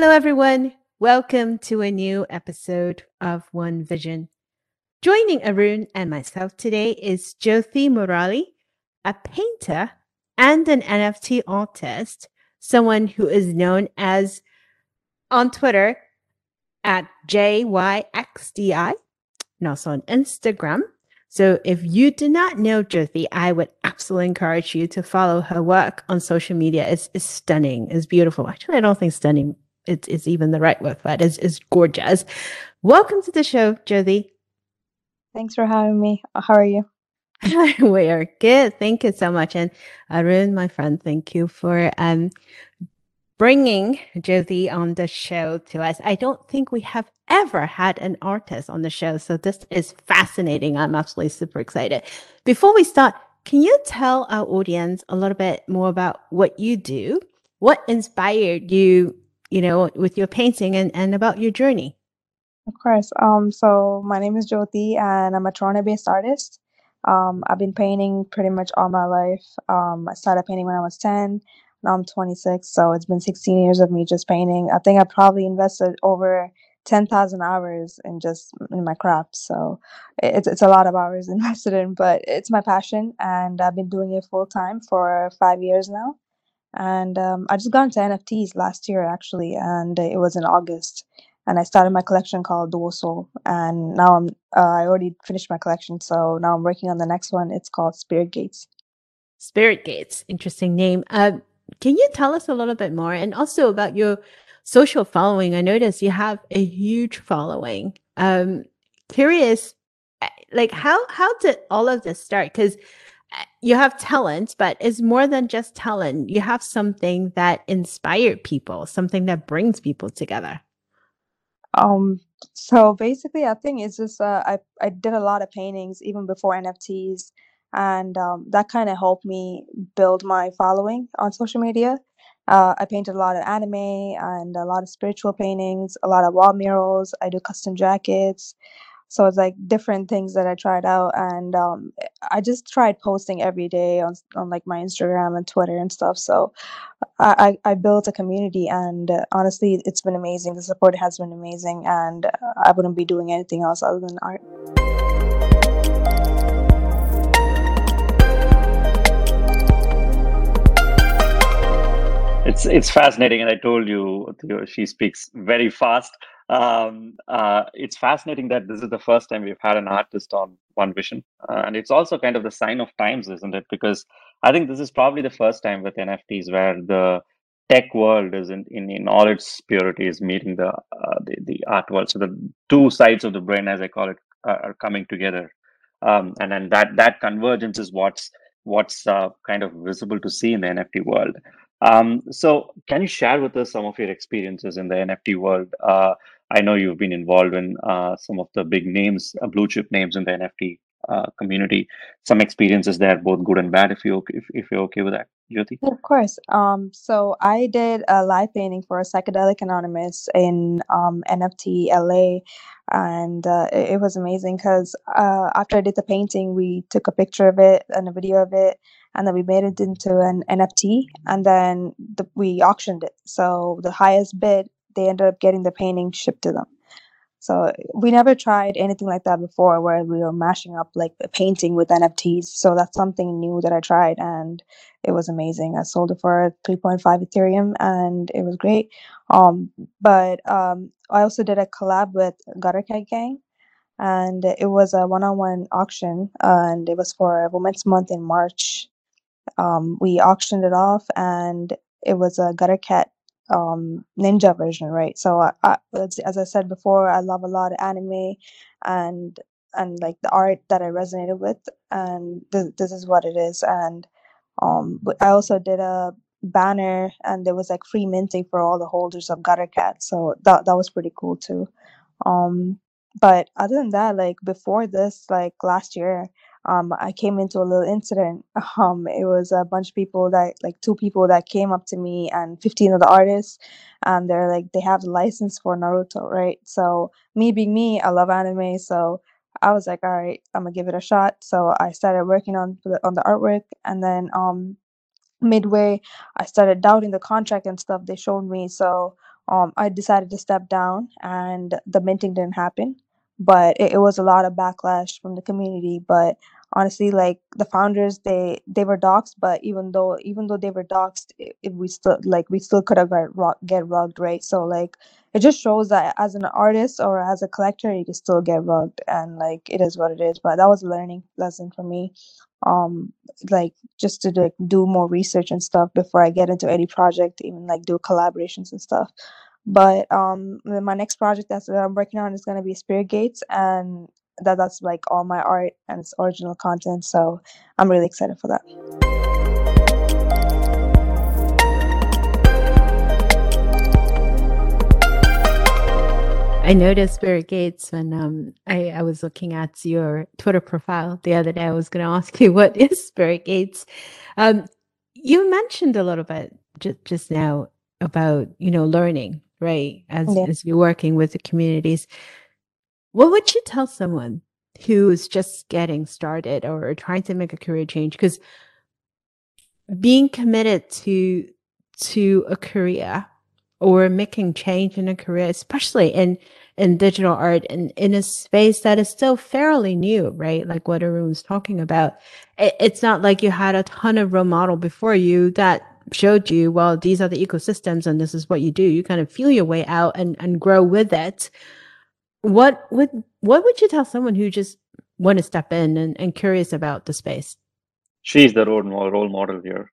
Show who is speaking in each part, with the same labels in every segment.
Speaker 1: Hello, everyone. Welcome to a new episode of One Vision. Joining Arun and myself today is Jyothi Murali, a painter and an NFT artist, someone who is known as on Twitter at JYXDI and also on Instagram. So if you do not know Jyothi, I would absolutely encourage you to follow her work on social media. It's, it's stunning. It's beautiful. Actually, I don't think stunning it's, it's even the right word for it. It's, it's gorgeous. Welcome to the show, Jyothi.
Speaker 2: Thanks for having me. How are you?
Speaker 1: we are good. Thank you so much. And Arun, my friend, thank you for um, bringing Jyothi on the show to us. I don't think we have ever had an artist on the show. So this is fascinating. I'm absolutely super excited. Before we start, can you tell our audience a little bit more about what you do? What inspired you, you know, with your painting and, and about your journey?
Speaker 2: Of course. Um, so my name is Jyothi and I'm a Toronto based artist. Um, I've been painting pretty much all my life. Um, I started painting when I was 10. Now I'm 26, so it's been 16 years of me just painting. I think I probably invested over 10,000 hours in just in my craft. So it's it's a lot of hours invested in, but it's my passion, and I've been doing it full time for five years now. And um, I just got into NFTs last year actually, and it was in August and I started my collection called Dual Soul. And now I'm uh, I already finished my collection, so now I'm working on the next one. It's called Spirit Gates.
Speaker 1: Spirit Gates, interesting name. Uh, can you tell us a little bit more, and also about your social following? I noticed you have a huge following. Um, curious, eh, like how how did all of this start? Because you have talent, but it's more than just talent. You have something that inspired people, something that brings people together.
Speaker 2: Um, so basically, I think it's just uh, I I did a lot of paintings even before NFTs, and um, that kind of helped me build my following on social media. Uh, I painted a lot of anime and a lot of spiritual paintings, a lot of wall murals. I do custom jackets. So it's like different things that I tried out, and um, I just tried posting every day on on like my Instagram and Twitter and stuff. So I I, I built a community, and uh, honestly, it's been amazing. The support has been amazing, and uh, I wouldn't be doing anything else other than art.
Speaker 3: It's it's fascinating, and I told you she speaks very fast um, uh, it's fascinating that this is the first time we've had an artist on One Vision, uh, and it's also kind of the sign of times, isn't it? Because I think this is probably the first time with NFTs where the tech world is in, in, in all its purity is meeting the, uh, the the art world. So the two sides of the brain, as I call it, are coming together, um, and then that that convergence is what's what's uh, kind of visible to see in the NFT world. Um, so, can you share with us some of your experiences in the NFT world? I know you've been involved in uh, some of the big names, uh, blue chip names in the NFT uh, community. Some experiences there, both good and bad. If you if, if you're okay with that, Jyothi.
Speaker 2: Of course. Um, so I did a live painting for Psychedelic Anonymous in um, NFT LA, and uh, it, it was amazing because uh, after I did the painting, we took a picture of it and a video of it, and then we made it into an NFT, and then the, we auctioned it. So the highest bid they ended up getting the painting shipped to them. So we never tried anything like that before where we were mashing up like a painting with NFTs. So that's something new that I tried and it was amazing. I sold it for 3.5 Ethereum and it was great. Um, but um, I also did a collab with Gutter Cat Gang and it was a one-on-one auction and it was for Women's Month in March. Um, we auctioned it off and it was a Gutter Cat um, ninja version, right? So I, I, as I said before, I love a lot of anime and and like the art that I resonated with, and th- this is what it is. And um, I also did a banner, and there was like free minting for all the holders of Gutter Cat, so that that was pretty cool too. Um, but other than that, like before this, like last year, um, I came into a little incident. Um, it was a bunch of people that, like, two people that came up to me and 15 of the artists, and they're like, they have the license for Naruto, right? So, me being me, I love anime, so I was like, all right, I'm gonna give it a shot. So I started working on the on the artwork, and then um, midway, I started doubting the contract and stuff they showed me. So um, I decided to step down, and the minting didn't happen. But it, it was a lot of backlash from the community. But honestly like the founders they they were doxxed but even though even though they were doxxed it, it, we still like we still could have got get rugged right so like it just shows that as an artist or as a collector you can still get rugged and like it is what it is but that was a learning lesson for me um like just to like do more research and stuff before i get into any project even like do collaborations and stuff but um my next project that's that i'm working on is going to be spirit gates and that that's like all my art and it's original content. So I'm really excited for that.
Speaker 1: I noticed Spirit Gates when um, I, I was looking at your Twitter profile the other day. I was going to ask you what is Spirit Gates. Um, you mentioned a little bit just just now about you know learning, right? As yeah. as you're working with the communities. What would you tell someone who's just getting started or trying to make a career change? Because being committed to to a career or making change in a career, especially in in digital art and in a space that is still fairly new, right? Like what Arun was talking about. It, it's not like you had a ton of role model before you that showed you, well, these are the ecosystems and this is what you do. You kind of feel your way out and, and grow with it what would what would you tell someone who just want to step in and, and curious about the space?
Speaker 3: She's the role model, role model here.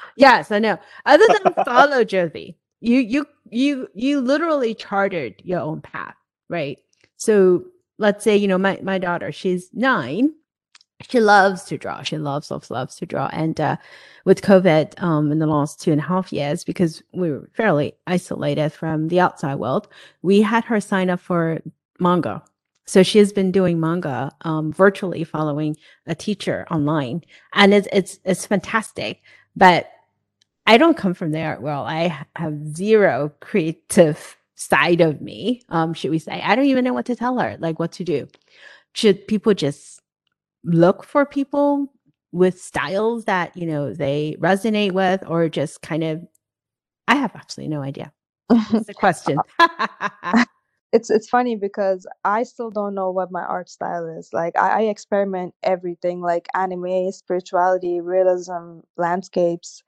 Speaker 1: yes, I know. Other than follow Josie, you you you you literally chartered your own path, right? So let's say you know my my daughter, she's nine, she loves to draw. She loves, loves, loves to draw. And uh, with COVID um, in the last two and a half years, because we were fairly isolated from the outside world, we had her sign up for manga. So she has been doing manga um, virtually, following a teacher online, and it's it's it's fantastic. But I don't come from there. Well, I have zero creative side of me. Um, should we say? I don't even know what to tell her, like what to do. Should people just look for people with styles that you know they resonate with or just kind of i have absolutely no idea. It's a question.
Speaker 2: It's it's funny because i still don't know what my art style is. Like I, I experiment everything like anime spirituality realism landscapes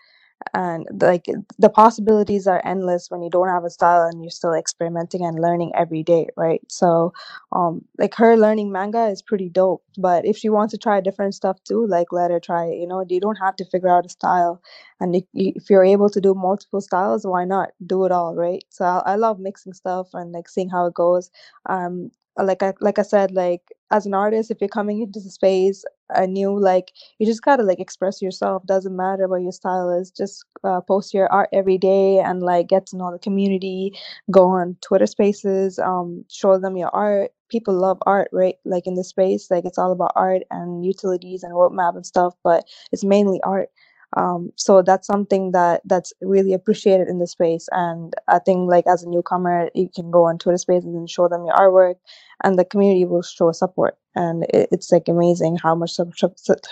Speaker 2: and like the possibilities are endless when you don't have a style and you're still experimenting and learning every day right? So um like her learning manga is pretty dope but if she wants to try different stuff too like let her try it you know? You don't have to figure out a style and if, you're able to do multiple styles why not? Do it all right? So I, I love mixing stuff and like seeing how it goes. Um like I like I said, like as an artist, if you're coming into the space anew, like you just gotta like express yourself. Doesn't matter what your style is. Just uh, post your art every day and like get to know the community. Go on Twitter Spaces. Um, show them your art. People love art, right? Like in the space, like it's all about art and utilities and roadmap and stuff, but it's mainly art. Um, so that's something that that's really appreciated in the space. And I think like as a newcomer, you can go on Twitter Spaces and show them your artwork, and the community will show support. And it, it's like amazing how much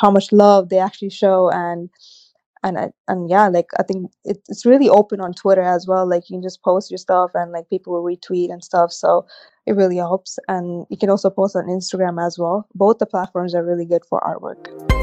Speaker 2: how much love they actually show and and and yeah, like I think it, it's really open on Twitter as well. Like you can just post your stuff and like people will retweet and stuff. So it really helps. And you can also post on Instagram as well. Both the platforms are really good for artwork.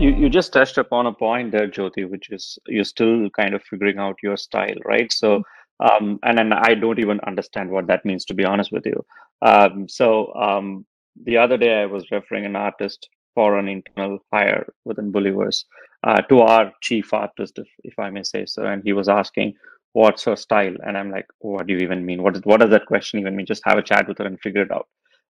Speaker 3: You, you just touched upon a point there, Jyothi, which is you're still kind of figuring out your style, right? So, mm-hmm. um, and then I don't even understand what that means, to be honest with you. Um, so, um, the other day I was referring an artist for an internal hire within Bullieverse uh, to our chief artist, if, if I may say so, and he was asking, "What's her style?" And I'm like, "What do you even mean? What, is, what does that question even mean? Just have a chat with her and figure it out."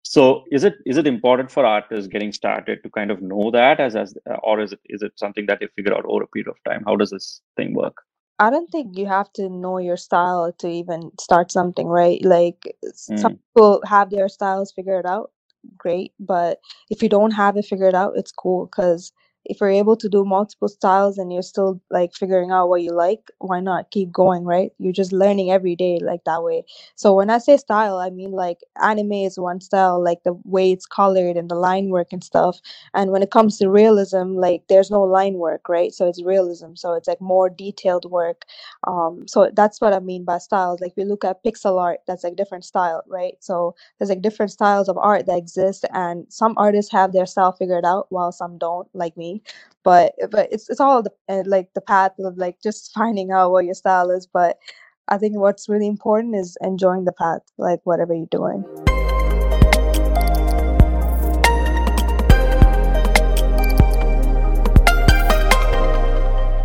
Speaker 3: So is it is it important for artists getting started to kind of know that as as or is it is it something that they figure out over a period of time? How does this thing work?
Speaker 2: I don't think you have to know your style to even start something right? Like mm. some people have their styles figured out great but if you don't have it figured out it's cool because if you're able to do multiple styles and you're still like figuring out what you like, why not keep going, right? You're just learning every day like that way. So when I say style, I mean like anime is one style, like the way it's colored and the line work and stuff. And when it comes to realism, like there's no line work, right? So it's realism. So it's like more detailed work. Um, so that's what I mean by styles. Like we look at pixel art, that's like different style, right? So there's like different styles of art that exist, and some artists have their style figured out, while some don't, like me but but it's it's all the uh, like the path of like just finding out what your style is but i think what's really important is enjoying the path like whatever you're doing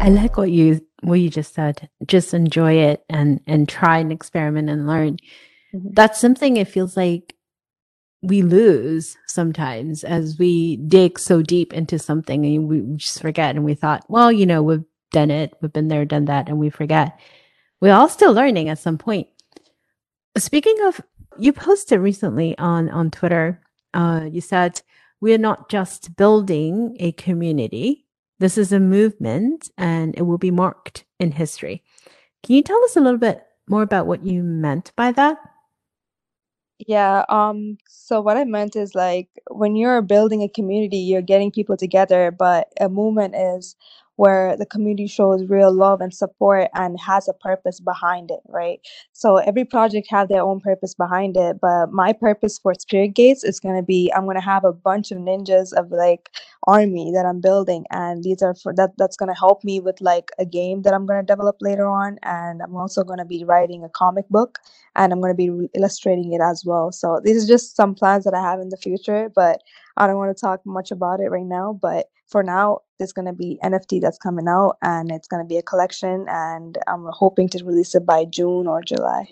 Speaker 1: I like what you what you just said. Just enjoy it and and try and experiment and learn. Mm-hmm. That's something it feels like we lose sometimes as we dig so deep into something and we just forget and we thought, well, you know, we've done it, we've been there, done that, and we forget. We're all still learning at some point. Speaking of, you posted recently on on Twitter. Uh, you said we are not just building a community. This is a movement, and it will be marked in history. Can you tell us a little bit more about what you meant by that?
Speaker 2: Yeah, um, so what I meant is like when you're building a community, you're getting people together, but a movement is where the community shows real love and support and has a purpose behind it, right? So every project have their own purpose behind it, but my purpose for Spirit Gates is going to be I'm going to have a bunch of ninjas of like army that I'm building and these are for that that's going to help me with like a game that I'm going to develop later on and I'm also going to be writing a comic book and I'm going to be re- illustrating it as well. So these are just some plans that I have in the future, but I don't want to talk much about it right now, but for now, there's going to be NFT that's coming out and it's going to be a collection. And I'm hoping to release it by June or July.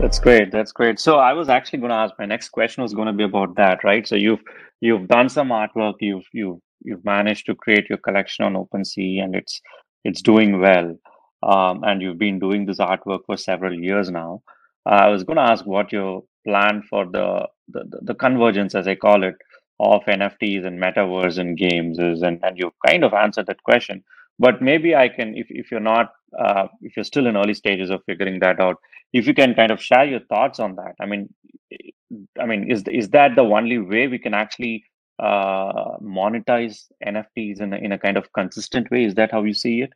Speaker 3: That's great. That's great. So I was actually going to ask. My next question was going to be about that, right? So you've you've done some artwork. You've you've you've managed to create your collection on OpenSea, and it's it's doing well um, and you've been doing this artwork for several years now. Uh, I was going to ask what your plan for the, the the convergence, as I call it, of NFTs and metaverse and games is, and, and you kind of answered that question. But maybe I can, if, if you're not, uh, if you're still in early stages of figuring that out, if you can kind of share your thoughts on that. I mean, I mean, is is that the only way we can actually uh, monetize NFTs in a, in a kind of consistent way? Is that how you see it?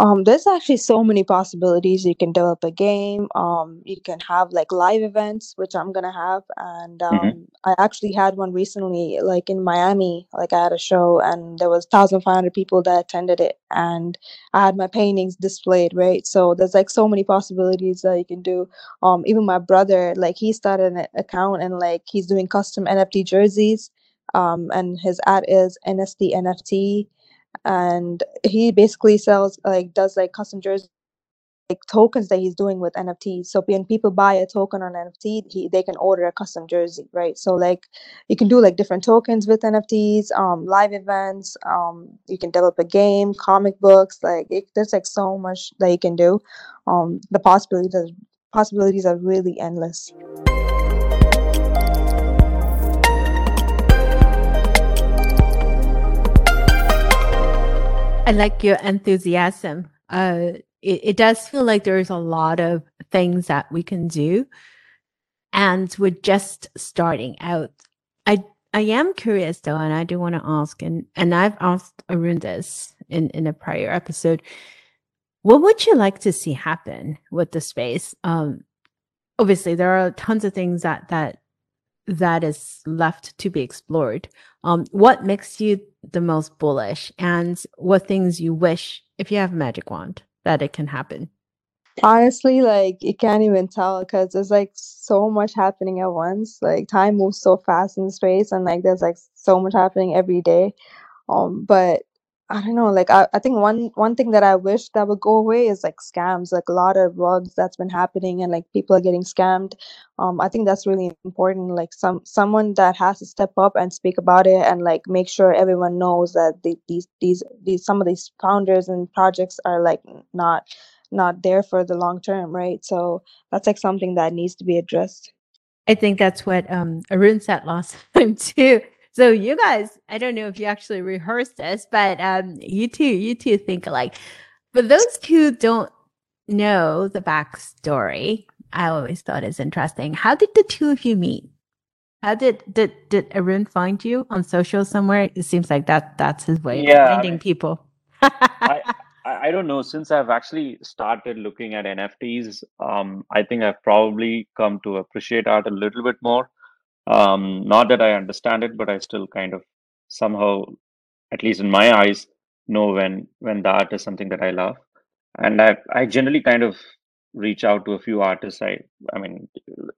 Speaker 2: Um, there's actually so many possibilities. You can develop a game. Um, you can have like live events, which I'm gonna have, and hmm um, I actually had one recently, like in Miami. Like I had a show, and there was 1,500 people that attended it, and I had my paintings displayed. Right, so there's like so many possibilities that you can do. Um, even my brother, like he started an account, and like he's doing custom NFT jerseys. Um, and his ad is NSD NFT and he basically sells like does like custom jerseys like tokens that he's doing with NFTs. So when people buy a token on NFT, he, they can order a custom jersey, right? So like you can do like different tokens with NFTs, um, live events, um, you can develop a game, comic books, like it, there's like so much that you can do. Um, the possibilities possibilities are really endless.
Speaker 1: I like your enthusiasm. Uh, it, it does feel like there's a lot of things that we can do, and we're just starting out. I I am curious though, and I do want to ask, and and I've asked Arun this in in a prior episode. What would you like to see happen with the space? Um, obviously, there are tons of things that that that is left to be explored. Um, what makes you the most bullish, and what things you wish, if you have a magic wand, that it can happen?
Speaker 2: Honestly, like you can't even tell because there's like so much happening at once. Like time moves so fast in space, and like there's like so much happening every day. Um, but I don't know, like I, I think one one thing that I wish that would go away is like scams, like a lot of rugs that's been happening and like people are getting scammed. Um, I think that's really important. Like some someone that has to step up and speak about it and like make sure everyone knows that the, these these these some of these founders and projects are like not not there for the long term, right? So that's like something that needs to be addressed.
Speaker 1: I think that's what um, Arun said last time too. So you guys, I don't know if you actually rehearsed this, but um, you two, you two think alike. For those who don't know the backstory, I always thought it's interesting. How did the two of you meet? How did did did Arun find you on social somewhere? It seems like that that's his way
Speaker 3: Yeah,
Speaker 1: of
Speaker 3: I
Speaker 1: finding
Speaker 3: mean,
Speaker 1: people.
Speaker 3: I, I I don't know. Since I've actually started looking at NFTs, um, I think I've probably come to appreciate art a little bit more. Um, not that I understand it, but I still kind of somehow, at least in my eyes, know when when the art is something that I love. And I I generally kind of reach out to a few artists. I I mean,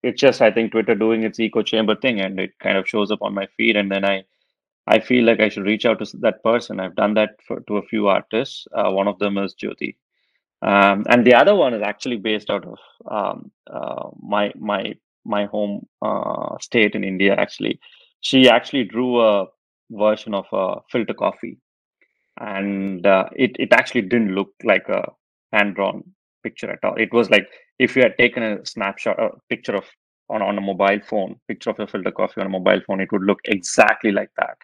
Speaker 3: it's just I think Twitter doing its echo chamber thing, and it kind of shows up on my feed, and then I I feel like I should reach out to that person. I've done that for, to a few artists. Uh, one of them is Jyothi, um, and the other one is actually based out of um, uh, my my my home uh, state in India. Actually, she actually drew a version of a filter coffee, and uh, it it actually didn't look like a hand drawn picture at all. It was like if you had taken a snapshot, a picture of on, on a mobile phone, picture of a filter coffee on a mobile phone, it would look exactly like that.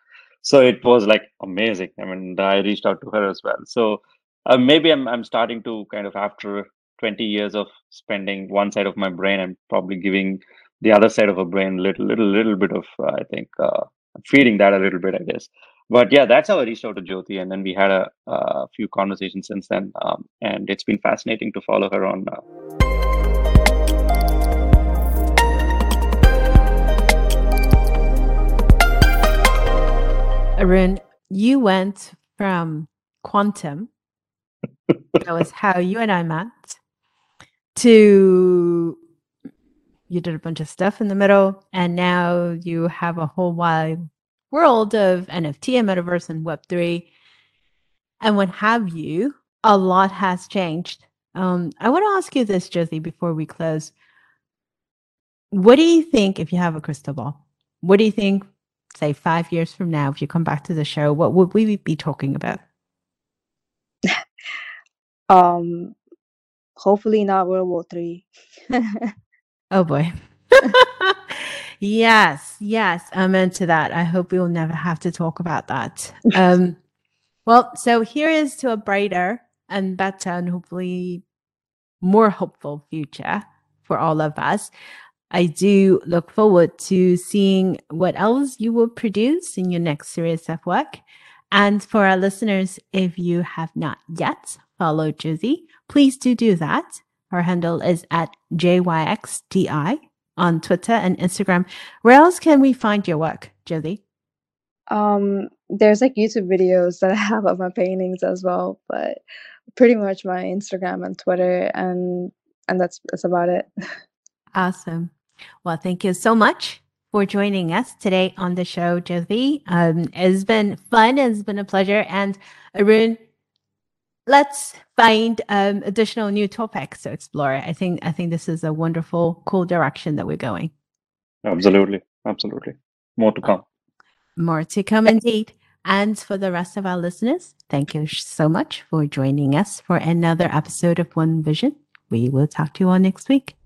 Speaker 3: So it was like amazing. I mean, I reached out to her as well. So uh, maybe I'm I'm starting to kind of after 20 years of spending one side of my brain, I'm probably giving the other side of a brain little little little bit of uh, I think uh, feeding that a little bit, I guess. But yeah, that's how I reached out to Jyothi, and then we had a, a few conversations since then, um, and it's been fascinating to follow her on. Uh,
Speaker 1: Arun, you went from quantum, that was how you and I met, to you did a bunch of stuff in the middle, and now you have a whole wide world of NFT and metaverse and Web3 and what have you. A lot has changed. Um, I want to ask you this, Josie, before we close. What do you think if you have a crystal ball? What do you think, say, five years from now, if you come back to the show, what would we be talking about?
Speaker 2: Um, hopefully not World War Three.
Speaker 1: Oh boy. yes, yes, I'm into that. I hope we will never have to talk about that. Um, well, so here is to a brighter and better and hopefully more hopeful future for all of us. I do look forward to seeing what else you will produce in your next series of work. And for our listeners, if you have not yet followed Josie, please do do that. Her handle is at JYXDI on Twitter and Instagram. Where else can we find your work, Josie?
Speaker 2: Um, there's like YouTube videos that I have of my paintings as well, but pretty much my Instagram and Twitter and and that's that's about it.
Speaker 1: Awesome. Well, thank you so much for joining us today on the show, Josie. Um, it's been fun. It's been a pleasure. And Arun, let's find um, additional new topics to explore. I think I think this is a wonderful, cool direction that we're going.
Speaker 3: absolutely, absolutely. More to come.
Speaker 1: More to come indeed. And for the rest of our listeners, thank you so much for joining us for another episode of One Vision. We will talk to you all next week.